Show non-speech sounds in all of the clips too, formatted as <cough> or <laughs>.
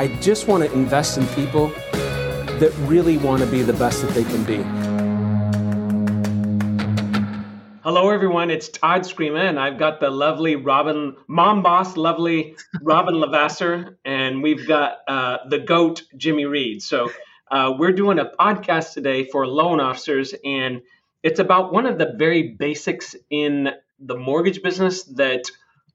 I just want to invest in people that really want to be the best that they can be. Hello, everyone. It's Todd Scrima, and I've got the lovely Robin, mom boss, lovely Robin <laughs> Lavasser, and we've got uh, the goat, Jimmy Reed. So uh, we're doing a podcast today for loan officers, and it's about one of the very basics in the mortgage business that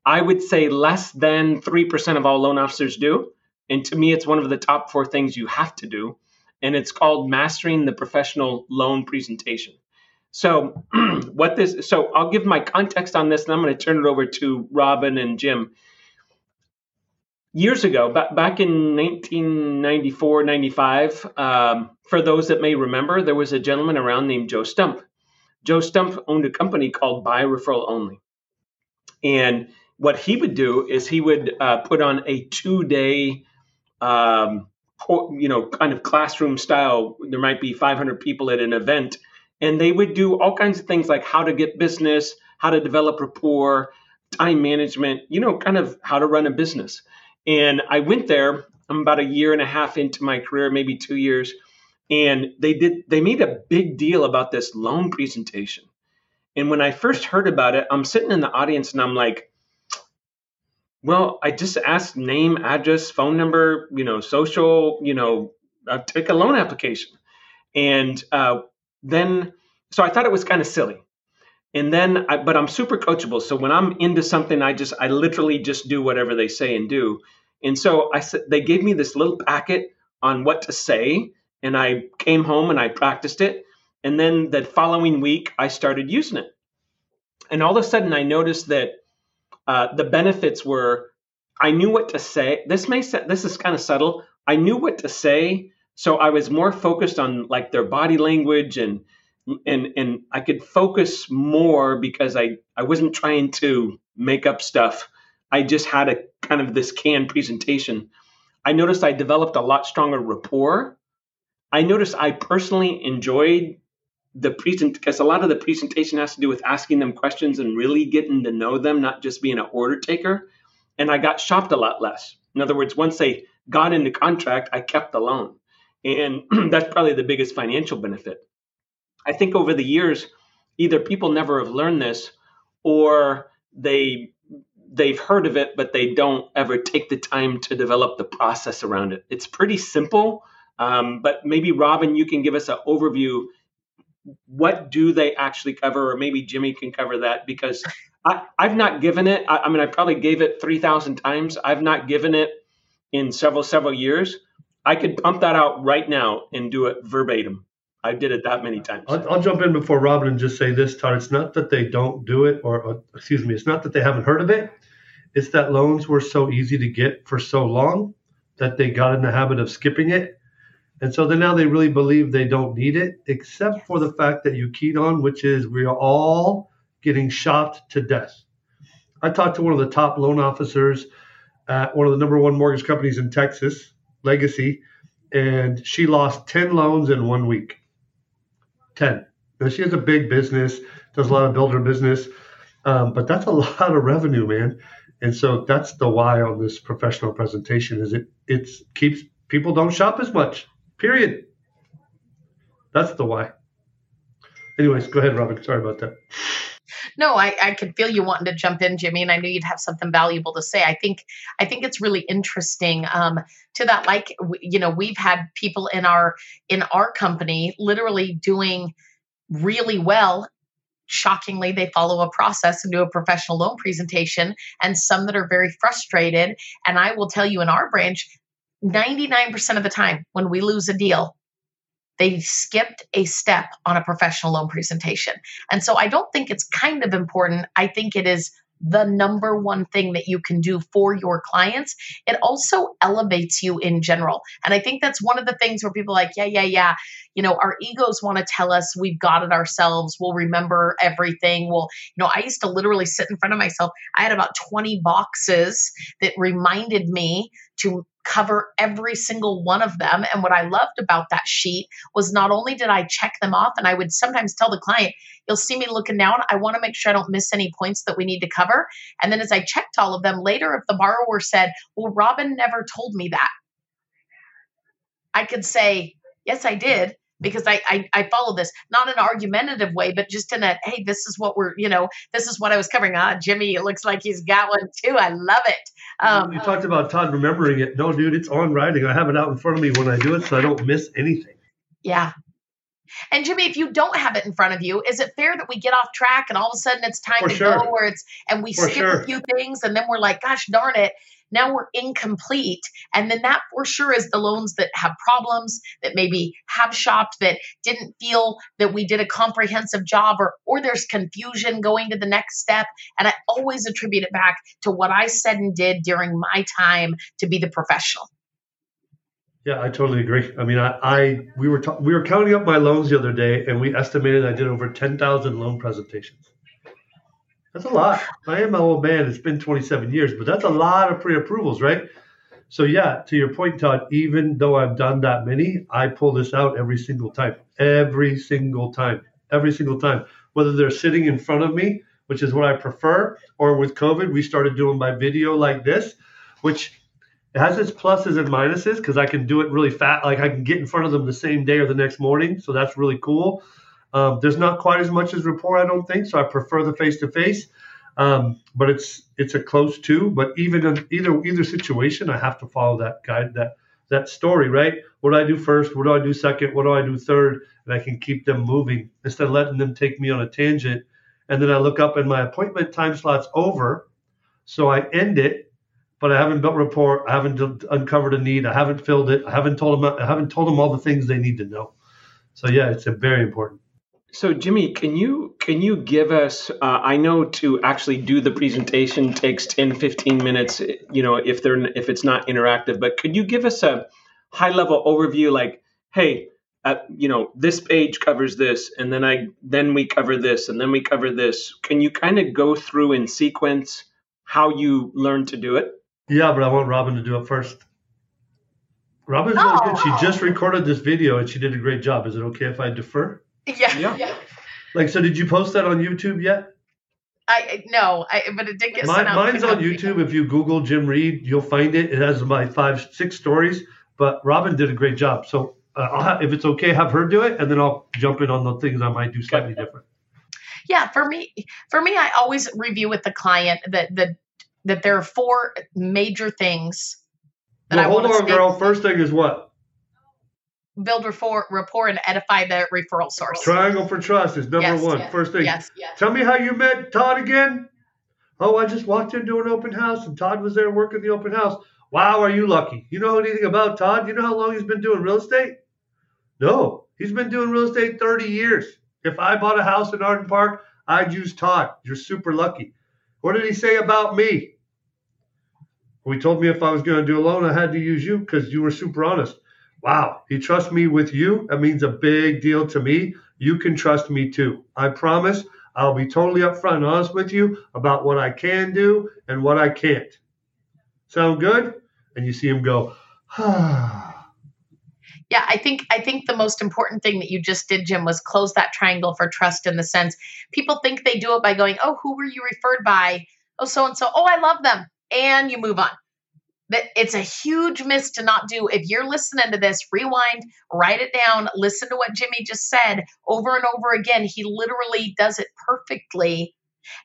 I would say less than 3% of all loan officers do. And to me, it's one of the top four things you have to do. And it's called mastering the professional loan presentation. So, <clears throat> what this, so I'll give my context on this and I'm going to turn it over to Robin and Jim. Years ago, back in 1994, 95, um, for those that may remember, there was a gentleman around named Joe Stumpf. Joe Stump owned a company called By Referral Only. And what he would do is he would uh, put on a two day, um, you know, kind of classroom style. There might be 500 people at an event, and they would do all kinds of things like how to get business, how to develop rapport, time management, you know, kind of how to run a business. And I went there. I'm about a year and a half into my career, maybe two years, and they did. They made a big deal about this loan presentation. And when I first heard about it, I'm sitting in the audience and I'm like, well, I just asked name, address, phone number, you know, social, you know, uh, take a loan application. And uh, then, so I thought it was kind of silly. And then, I, but I'm super coachable. So when I'm into something, I just, I literally just do whatever they say and do. And so I said, they gave me this little packet on what to say. And I came home and I practiced it. And then the following week, I started using it. And all of a sudden, I noticed that uh, the benefits were I knew what to say. This may this is kind of subtle. I knew what to say, so I was more focused on like their body language and and and I could focus more because I I wasn't trying to make up stuff. I just had a kind of this canned presentation. I noticed I developed a lot stronger rapport. I noticed I personally enjoyed the present because a lot of the presentation has to do with asking them questions and really getting to know them, not just being an order taker. And I got shopped a lot less. In other words, once they got into contract, I kept the loan. And <clears throat> that's probably the biggest financial benefit. I think over the years, either people never have learned this or they they've heard of it, but they don't ever take the time to develop the process around it. It's pretty simple, um, but maybe Robin, you can give us an overview what do they actually cover? Or maybe jimmy can cover that because I, have not given it. I, I, mean i probably gave it 3000 times. I've not given it in several several years. I could pump that out right now and do it verbatim. I did it that many times. I'll, I'll jump in before robin and just say this todd. It's not that they don't do it or, or excuse me it's not that they haven't heard of it. It's that loans were so easy to get for so long that they got in the habit of skipping it and so then now they really believe they don't need it, except for the fact that you keyed on, which is we are all getting shopped to death. I talked to one of the top loan officers at one of the number one mortgage companies in Texas, Legacy, and she lost 10 loans in one week. 10. Now, she has a big business, does a lot of builder business, um, but that's a <laughs> lot of revenue, man. And so that's the why on this professional presentation is it it keeps people don't shop as much. Period. That's the why. Anyways, go ahead, Robin. Sorry about that. No, I, I could feel you wanting to jump in, Jimmy, and I knew you'd have something valuable to say. I think I think it's really interesting um, to that. Like you know, we've had people in our in our company literally doing really well shockingly they follow a process and do a professional loan presentation and some that are very frustrated and i will tell you in our branch 99% of the time when we lose a deal, they skipped a step on a professional loan presentation. And so I don't think it's kind of important. I think it is the number one thing that you can do for your clients. It also elevates you in general. And I think that's one of the things where people like, yeah, yeah, yeah. You know, our egos want to tell us we've got it ourselves. We'll remember everything. Well, you know, I used to literally sit in front of myself. I had about 20 boxes that reminded me to cover every single one of them. And what I loved about that sheet was not only did I check them off, and I would sometimes tell the client, you'll see me looking down. I want to make sure I don't miss any points that we need to cover. And then as I checked all of them later, if the borrower said, well, Robin never told me that. I could say, yes, I did because I, I I follow this not in an argumentative way, but just in a hey, this is what we're you know this is what I was covering. Ah, Jimmy, it looks like he's got one too. I love it. Um, you talked about Todd remembering it. No, dude, it's on writing. I have it out in front of me when I do it, so I don't miss anything. Yeah. And Jimmy, if you don't have it in front of you, is it fair that we get off track and all of a sudden it's time For to sure. go where it's and we For skip sure. a few things and then we're like, gosh darn it, now we're incomplete. And then that for sure is the loans that have problems, that maybe have shopped, that didn't feel that we did a comprehensive job, or or there's confusion going to the next step. And I always attribute it back to what I said and did during my time to be the professional. Yeah, I totally agree. I mean, I, I we were ta- we were counting up my loans the other day, and we estimated I did over ten thousand loan presentations. That's a lot. I am an old man. It's been 27 years, but that's a lot of pre-approvals, right? So yeah, to your point, Todd. Even though I've done that many, I pull this out every single time. Every single time. Every single time. Whether they're sitting in front of me, which is what I prefer, or with COVID, we started doing my video like this, which it has its pluses and minuses because I can do it really fast. Like I can get in front of them the same day or the next morning, so that's really cool. Um, there's not quite as much as rapport, I don't think, so I prefer the face to face. But it's it's a close two. But even in either either situation, I have to follow that guide that that story, right? What do I do first? What do I do second? What do I do third? And I can keep them moving instead of letting them take me on a tangent. And then I look up and my appointment time slot's over, so I end it but I haven't built rapport. I haven't uncovered a need. I haven't filled it. I haven't told them. I haven't told them all the things they need to know. So yeah, it's a very important. So Jimmy, can you can you give us uh, I know to actually do the presentation takes 10 15 minutes, you know, if they're if it's not interactive, but could you give us a high level overview like hey, uh, you know, this page covers this and then I then we cover this and then we cover this. Can you kind of go through in sequence how you learn to do it? Yeah, but I want Robin to do it first. Robin's really good. Oh. She just recorded this video and she did a great job. Is it okay if I defer? Yeah. Yeah. Like, so did you post that on YouTube yet? I no, I but it did get Mine, sent out. mine's on YouTube. If you Google Jim Reed, you'll find it. It has my five, six stories. But Robin did a great job. So uh, have, if it's okay, have her do it, and then I'll jump in on the things I might do slightly different. Yeah, for me, for me, I always review with the client that that that there are four major things that Well, I hold on, girl. First thing is what? Build rapport, rapport, and edify the referral source. Triangle for trust is number Yes, one. yes, First thing. Yes, yes. Tell me how you met Todd again. Oh, I just walked into an open house and Todd was there working the open house. Wow, are you lucky? You know anything about Todd? You know how long he's been doing real estate? No, he's been doing real estate 30 years. If I bought a house in Arden Park, I'd use Todd. You're super lucky. What did he say about me? Well, he told me if I was going to do a loan, I had to use you because you were super honest. Wow, he trusts me with you. That means a big deal to me. You can trust me too. I promise I'll be totally upfront and honest with you about what I can do and what I can't. Sound good? And you see him go, ah. <sighs> Yeah, I think I think the most important thing that you just did, Jim, was close that triangle for trust in the sense people think they do it by going, Oh, who were you referred by? Oh, so and so. Oh, I love them. And you move on. That it's a huge miss to not do. If you're listening to this, rewind, write it down, listen to what Jimmy just said over and over again. He literally does it perfectly.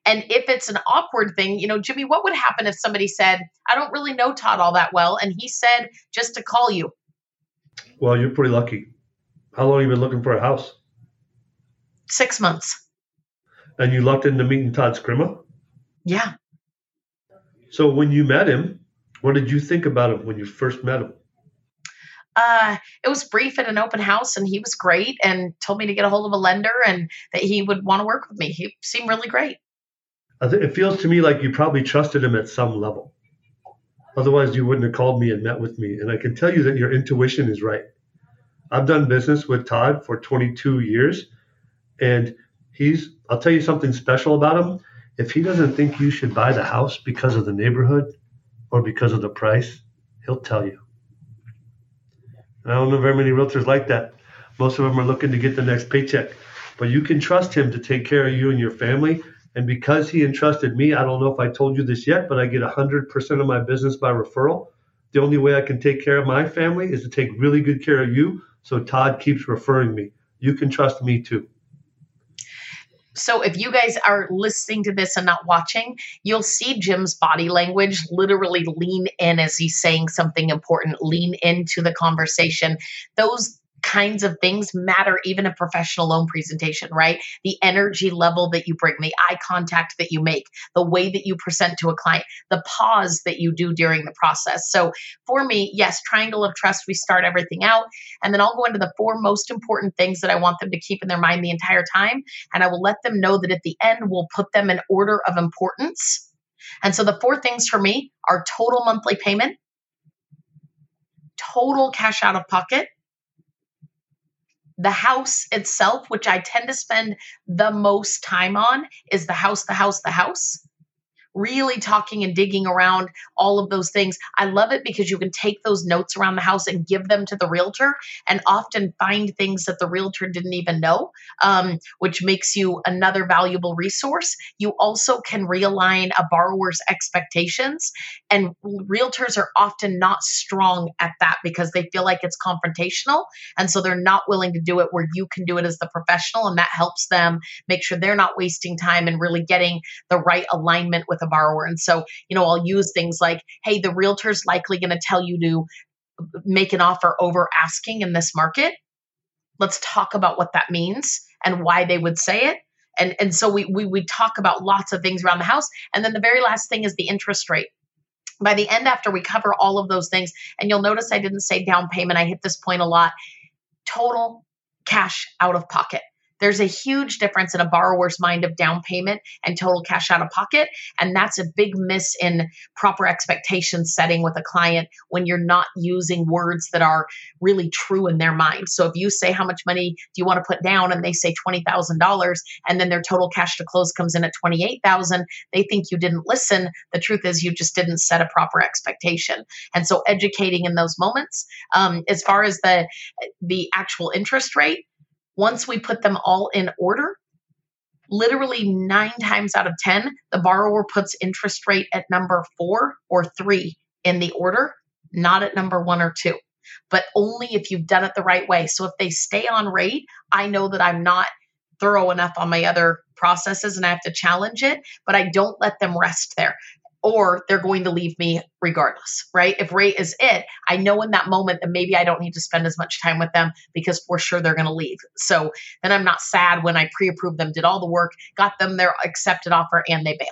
And if it's an awkward thing, you know, Jimmy, what would happen if somebody said, I don't really know Todd all that well, and he said just to call you? Well, you're pretty lucky. How long you been looking for a house? Six months. And you lucked into meeting Todd Scrima? Yeah. So when you met him, what did you think about him when you first met him? Uh, it was brief at an open house, and he was great and told me to get a hold of a lender and that he would want to work with me. He seemed really great. I th- it feels to me like you probably trusted him at some level. Otherwise, you wouldn't have called me and met with me. And I can tell you that your intuition is right. I've done business with Todd for 22 years, and he's, I'll tell you something special about him. If he doesn't think you should buy the house because of the neighborhood or because of the price, he'll tell you. And I don't know very many realtors like that. Most of them are looking to get the next paycheck. But you can trust him to take care of you and your family. And because he entrusted me, I don't know if I told you this yet, but I get 100% of my business by referral. The only way I can take care of my family is to take really good care of you. So Todd keeps referring me. You can trust me too. So if you guys are listening to this and not watching, you'll see Jim's body language literally lean in as he's saying something important, lean into the conversation. Those kinds of things matter even a professional loan presentation, right? The energy level that you bring, the eye contact that you make, the way that you present to a client, the pause that you do during the process. So for me, yes, triangle of trust, we start everything out. And then I'll go into the four most important things that I want them to keep in their mind the entire time. And I will let them know that at the end, we'll put them in order of importance. And so the four things for me are total monthly payment, total cash out of pocket, the house itself, which I tend to spend the most time on, is the house, the house, the house really talking and digging around all of those things. I love it because you can take those notes around the house and give them to the realtor and often find things that the realtor didn't even know, um, which makes you another valuable resource. You also can realign a borrower's expectations, and realtors are often not strong at that because they feel like it's confrontational. And so they're not willing to do it where you can do it as the professional, and that helps them make sure they're not wasting time and really getting the right alignment with a borrower. And so, you know, I'll use things like, hey, the realtor's likely going to tell you to uh, make an offer over asking in this market. Let's talk about what that means and why they would say it. And, and so we, we we talk about lots of things around the house. And then the very last thing is the interest rate by the end after we cover all of those things and you'll notice i didn't say down payment i hit this point a lot total cash out of pocket there's a huge difference in a borrower's mind of down payment and total cash out of pocket. And that's a big miss in proper expectation setting with a client when you're not using words that are really true in their mind. So if you say, How much money do you want to put down? and they say $20,000, and then their total cash to close comes in at 28000 they think you didn't listen. The truth is, you just didn't set a proper expectation. And so educating in those moments. Um, as far as the the actual interest rate, once we put them all in order, literally nine times out of 10, the borrower puts interest rate at number four or three in the order, not at number one or two, but only if you've done it the right way. So if they stay on rate, I know that I'm not thorough enough on my other processes and I have to challenge it, but I don't let them rest there or they're going to leave me regardless, right? If rate is it, I know in that moment that maybe I don't need to spend as much time with them because for sure they're going to leave. So then I'm not sad when I pre approved them, did all the work, got them their accepted offer, and they bail.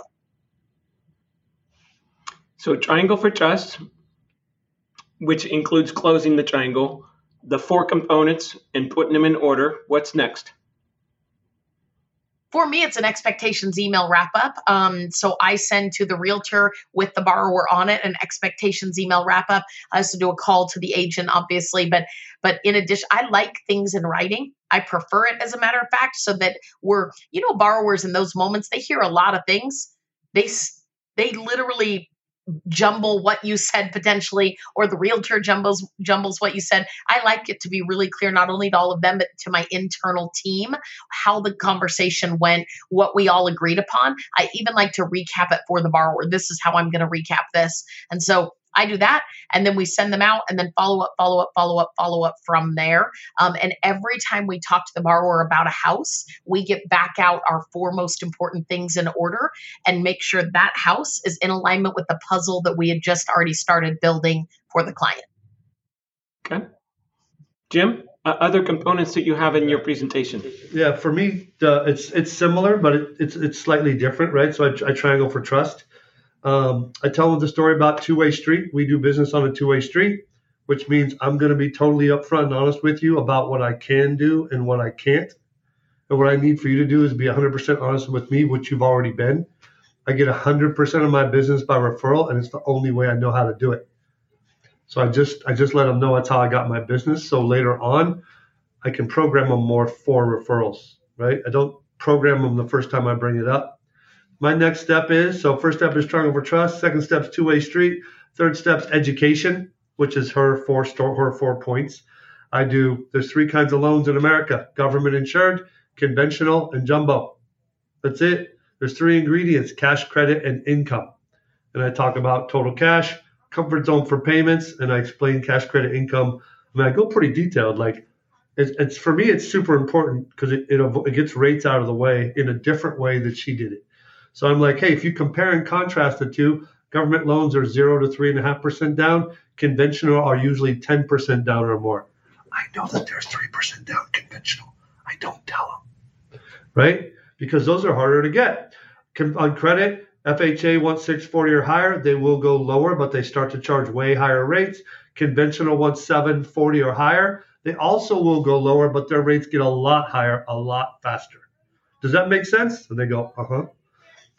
So, triangle for trust, which includes closing the triangle, the four components, and putting them in order. What's next? For me, it's an expectations email wrap up. Um, so I send to the realtor with the borrower on it an expectations email wrap up. I also do a call to the agent, obviously, but but in addition, I like things in writing. I prefer it as a matter of fact, so that we're you know borrowers in those moments they hear a lot of things. They they literally jumble what you said potentially or the realtor jumbles jumbles what you said. I like it to be really clear not only to all of them but to my internal team how the conversation went what we all agreed upon. I even like to recap it for the borrower. This is how i'm going to recap this. And so I do that, and then we send them out, and then follow up, follow up, follow up, follow up from there. Um, and every time we talk to the borrower about a house, we get back out our four most important things in order and make sure that house is in alignment with the puzzle that we had just already started building for the client. Okay, Jim. Uh, other components that you have in your presentation? Yeah, for me, uh, it's it's similar, but it, it's it's slightly different, right? So I, I triangle for trust. Um, I tell them the story about two way street. We do business on a two way street, which means I'm going to be totally upfront and honest with you about what I can do and what I can't. And what I need for you to do is be 100% honest with me, which you've already been. I get 100% of my business by referral, and it's the only way I know how to do it. So I just I just let them know that's how I got my business. So later on, I can program them more for referrals, right? I don't program them the first time I bring it up my next step is so first step is triangle for trust second step is two-way street third step is education which is her four store her four points i do there's three kinds of loans in america government insured conventional and jumbo that's it there's three ingredients cash credit and income and i talk about total cash comfort zone for payments, and I explain cash credit income. I mean, I go pretty detailed. Like, it's, it's for me, it's super important because it, it it gets rates out of the way in a different way that she did it. So I'm like, hey, if you compare and contrast the two, government loans are zero to three and a half percent down. Conventional are usually ten percent down or more. I know that there's three percent down conventional. I don't tell them, right? Because those are harder to get. On credit, FHA wants 640 or higher, they will go lower, but they start to charge way higher rates. Conventional wants 740 or higher, they also will go lower, but their rates get a lot higher, a lot faster. Does that make sense? And they go, uh huh.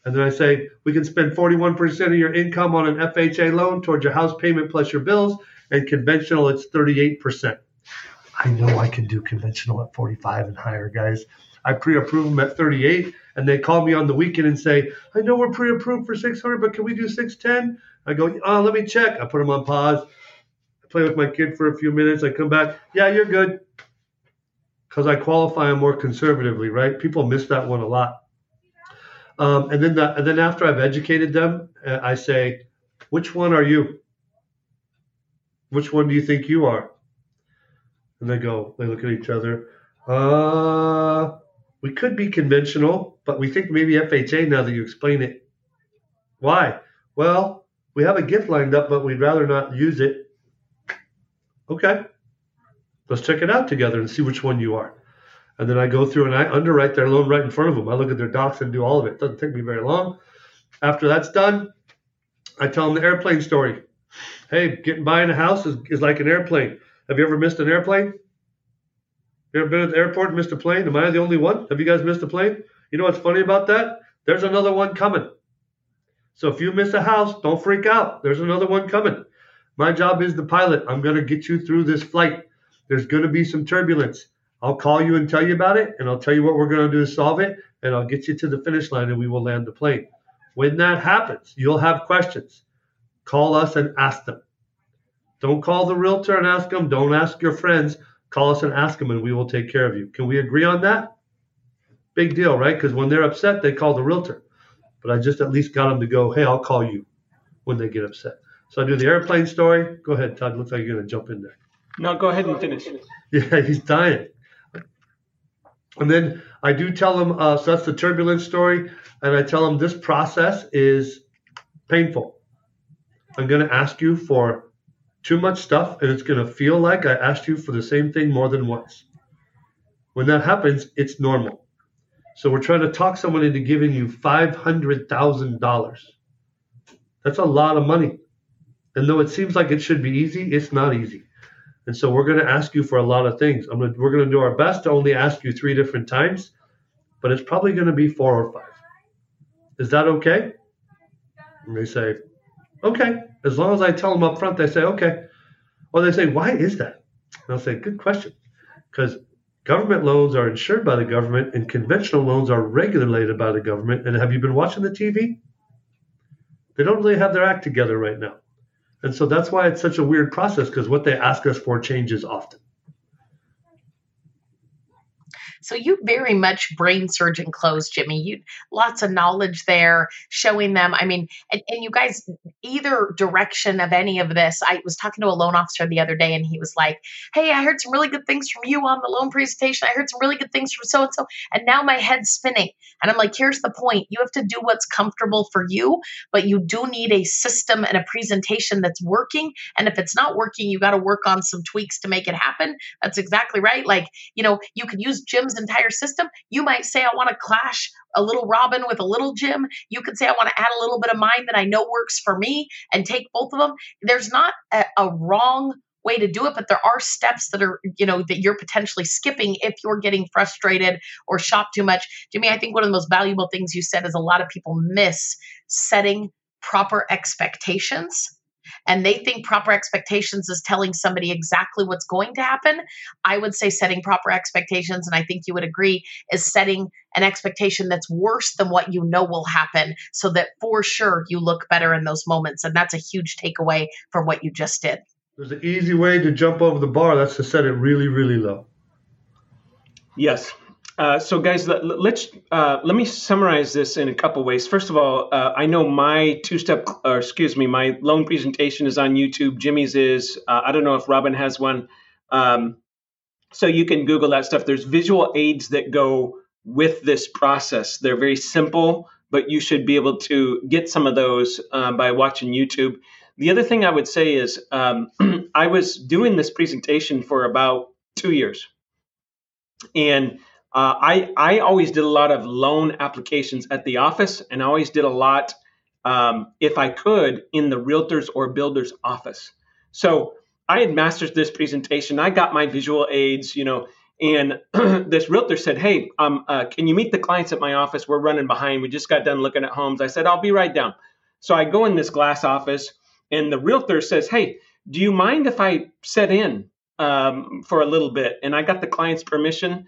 And then I say, we can spend 41% of your income on an FHA loan towards your house payment plus your bills, and conventional, it's 38%. I know I can do conventional at 45 and higher, guys. I pre-approve them at 38, and they call me on the weekend and say, "I know we're pre-approved for 600, but can we do 610?" I go, "Oh, let me check." I put them on pause. I play with my kid for a few minutes. I come back. Yeah, you're good. Because I qualify them more conservatively, right? People miss that one a lot. Um, and then, the, and then after I've educated them, uh, I say, "Which one are you? Which one do you think you are?" And they go, they look at each other. Uh, we could be conventional, but we think maybe FHA now that you explain it. Why? Well, we have a gift lined up, but we'd rather not use it. Okay. Let's check it out together and see which one you are. And then I go through and I underwrite their loan right in front of them. I look at their docs and do all of it. it doesn't take me very long. After that's done, I tell them the airplane story. Hey, getting buying a house is, is like an airplane. Have you ever missed an airplane? You ever been at the airport and missed a plane? Am I the only one? Have you guys missed a plane? You know what's funny about that? There's another one coming. So if you miss a house, don't freak out. There's another one coming. My job is the pilot. I'm going to get you through this flight. There's going to be some turbulence. I'll call you and tell you about it, and I'll tell you what we're going to do to solve it, and I'll get you to the finish line and we will land the plane. When that happens, you'll have questions. Call us and ask them. Don't call the realtor and ask them. Don't ask your friends. Call us and ask them, and we will take care of you. Can we agree on that? Big deal, right? Because when they're upset, they call the realtor. But I just at least got them to go, hey, I'll call you when they get upset. So I do the airplane story. Go ahead, Todd. Looks like you're going to jump in there. No, go ahead and finish. <laughs> Yeah, he's dying. And then I do tell them, uh, so that's the turbulence story. And I tell them this process is painful. I'm going to ask you for too much stuff and it's going to feel like I asked you for the same thing more than once. When that happens, it's normal. So we're trying to talk someone into giving you $500,000. That's a lot of money. And though it seems like it should be easy, it's not easy. And so we're going to ask you for a lot of things. Gonna, we're going to do our best to only ask you three different times, but it's probably going to be four or five. Is that okay? And they say, okay. As long as I tell them up front, they say, okay. Or they say, why is that? And I'll say, good question. Because government loans are insured by the government and conventional loans are regulated by the government. And have you been watching the TV? They don't really have their act together right now. And so that's why it's such a weird process because what they ask us for changes often. So you very much brain surgeon close, Jimmy. You lots of knowledge there, showing them. I mean, and, and you guys, either direction of any of this. I was talking to a loan officer the other day, and he was like, "Hey, I heard some really good things from you on the loan presentation. I heard some really good things from so and so, and now my head's spinning." And I'm like, "Here's the point: you have to do what's comfortable for you, but you do need a system and a presentation that's working. And if it's not working, you got to work on some tweaks to make it happen. That's exactly right. Like, you know, you could use Entire system. You might say, I want to clash a little Robin with a little Jim. You could say, I want to add a little bit of mine that I know works for me and take both of them. There's not a, a wrong way to do it but there are steps that are you know that you're potentially skipping if you're getting frustrated or shop too much jimmy i think one of the most valuable things you said is a lot of people miss setting proper expectations and they think proper expectations is telling somebody exactly what's going to happen, I would say setting proper expectations, and I think you would agree, is setting an expectation that's worse than what you know will happen so that for sure you look better in those moments. And that's a huge takeaway from what you just did. There's an easy way to jump over the bar. That's to set it really, really low. Yes. Uh, so, guys, let, us uh, let me summarize this in a couple ways. First of all, uh, I know my two-step, or excuse me, my loan presentation is on YouTube. Jimmy's is. Uh, I don't know if Robin has one. Um, so you can Google that stuff. There's visual aids that go with this process. They're very simple, but you should be able to get some of those uh, by watching YouTube. The other thing I would say is um, <clears throat> I was doing this presentation for about two years, and uh, I I always did a lot of loan applications at the office, and I always did a lot, um, if I could, in the realtor's or builder's office. So I had mastered this presentation. I got my visual aids, you know, and <clears throat> this realtor said, "Hey, um, uh, can you meet the clients at my office? We're running behind. We just got done looking at homes." I said, "I'll be right down." So I go in this glass office, and the realtor says, "Hey, do you mind if I set in um, for a little bit?" And I got the client's permission.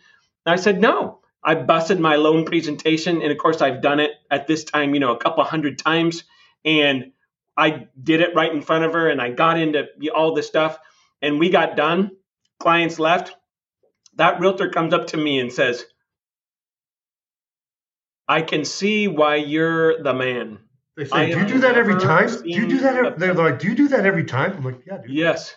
I said, no. I busted my loan presentation. And of course, I've done it at this time, you know, a couple hundred times. And I did it right in front of her and I got into all this stuff. And we got done. Clients left. That realtor comes up to me and says, I can see why you're the man. They say, do you do that every time? Do you do that? Every, they're like, do you do that every time? I'm like, yeah. Dude. Yes.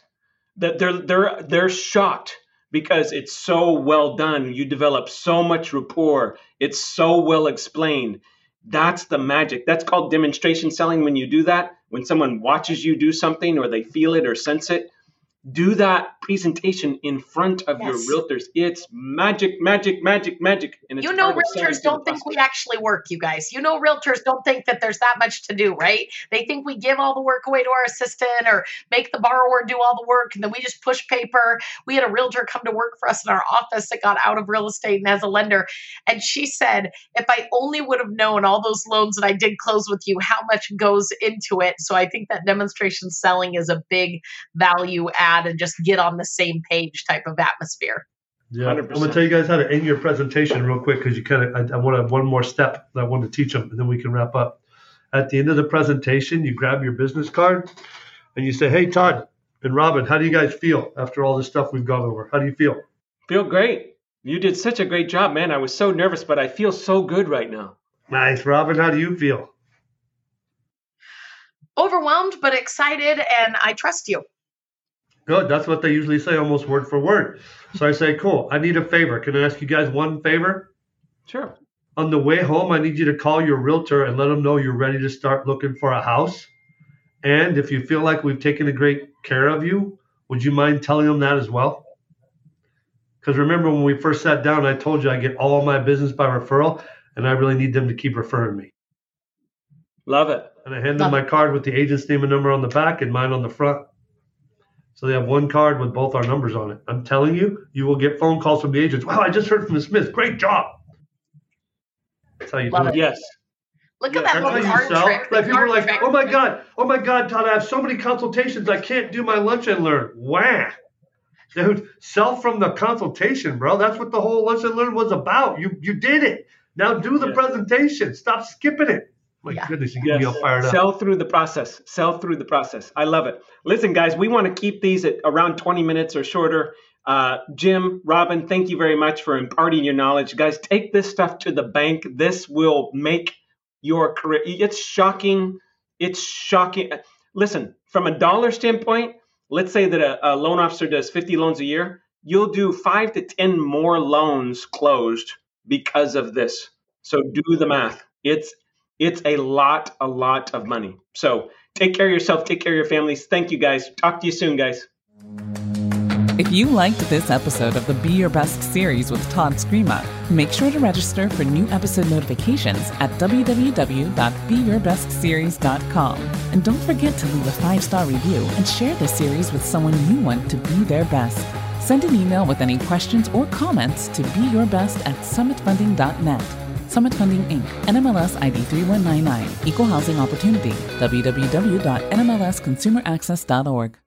That they're they're they're shocked because it's so well done. You develop so much rapport. It's so well explained. That's the magic. That's called demonstration selling when you do that. When someone watches you do something or they feel it or sense it, do that presentation in front of yes. your realtors. It's magic, magic, magic, magic. And you know, realtors don't think we actually work, you guys. You know, realtors don't think that there's that much to do, right? They think we give all the work away to our assistant or make the borrower do all the work and then we just push paper. We had a realtor come to work for us in our office that got out of real estate and as a lender. And she said, if I only would have known all those loans that I did close with you, how much goes into it. So I think that demonstration selling is a big value add and just get on the same page type of atmosphere. Yeah, i am going to tell you guys how to end your presentation real quick because you kind of I, I want to have one more step that I want to teach them, and then we can wrap up. At the end of the presentation, you grab your business card and you say, "Hey, Todd and Robin, how do you guys feel after all this stuff we've gone over? How do you feel?" Feel great. You did such a great job, man. I was so nervous, but I feel so good right now. Nice, Robin. How do you feel? Overwhelmed, but excited, and I trust you. Good. That's what they usually say, almost word for word. So I say, cool. I need a favor. Can I ask you guys one favor? Sure. On the way home, I need you to call your realtor and let them know you're ready to start looking for a house. And if you feel like we've taken a great care of you, would you mind telling them that as well? Because remember when we first sat down, I told you I get all my business by referral, and I really need them to keep referring me. Love it. And I hand them my card with the agent's name and number on the back and mine on the front. So they have one card with both our numbers on it. I'm telling you, you will get phone calls from the agents. Wow, I just heard from the Smiths. Great job. That's how you Love do it. it. Yes. Look at that little card trick. Like people are like, oh my God, oh my God, Todd, I have so many consultations. I can't do my lunch and learn. Wah. Dude, sell from the consultation, bro. That's what the whole lunch and learn was about. You you did it. Now do the presentation. Stop skipping it. My yeah. goodness, you get yes. me all fired up. Sell through the process. Sell through the process. I love it. Listen, guys, we want to keep these at around 20 minutes or shorter. Uh, Jim, Robin, thank you very much for imparting your knowledge. Guys, take this stuff to the bank. This will make your career. It's shocking. It's shocking. Listen, from a dollar standpoint, let's say that a, a loan officer does 50 loans a year. You'll do five to 10 more loans closed because of this. So do the math. It's it's a lot, a lot of money. So take care of yourself, take care of your families. Thank you guys. Talk to you soon, guys. If you liked this episode of the Be Your Best series with Todd Scrima, make sure to register for new episode notifications at www.beyourbestseries.com. And don't forget to leave a five star review and share this series with someone you want to be their best. Send an email with any questions or comments to beyourbest at summitfunding.net. Summit Funding Inc., NMLS ID 3199, Equal Housing Opportunity, www.nmlsconsumeraccess.org.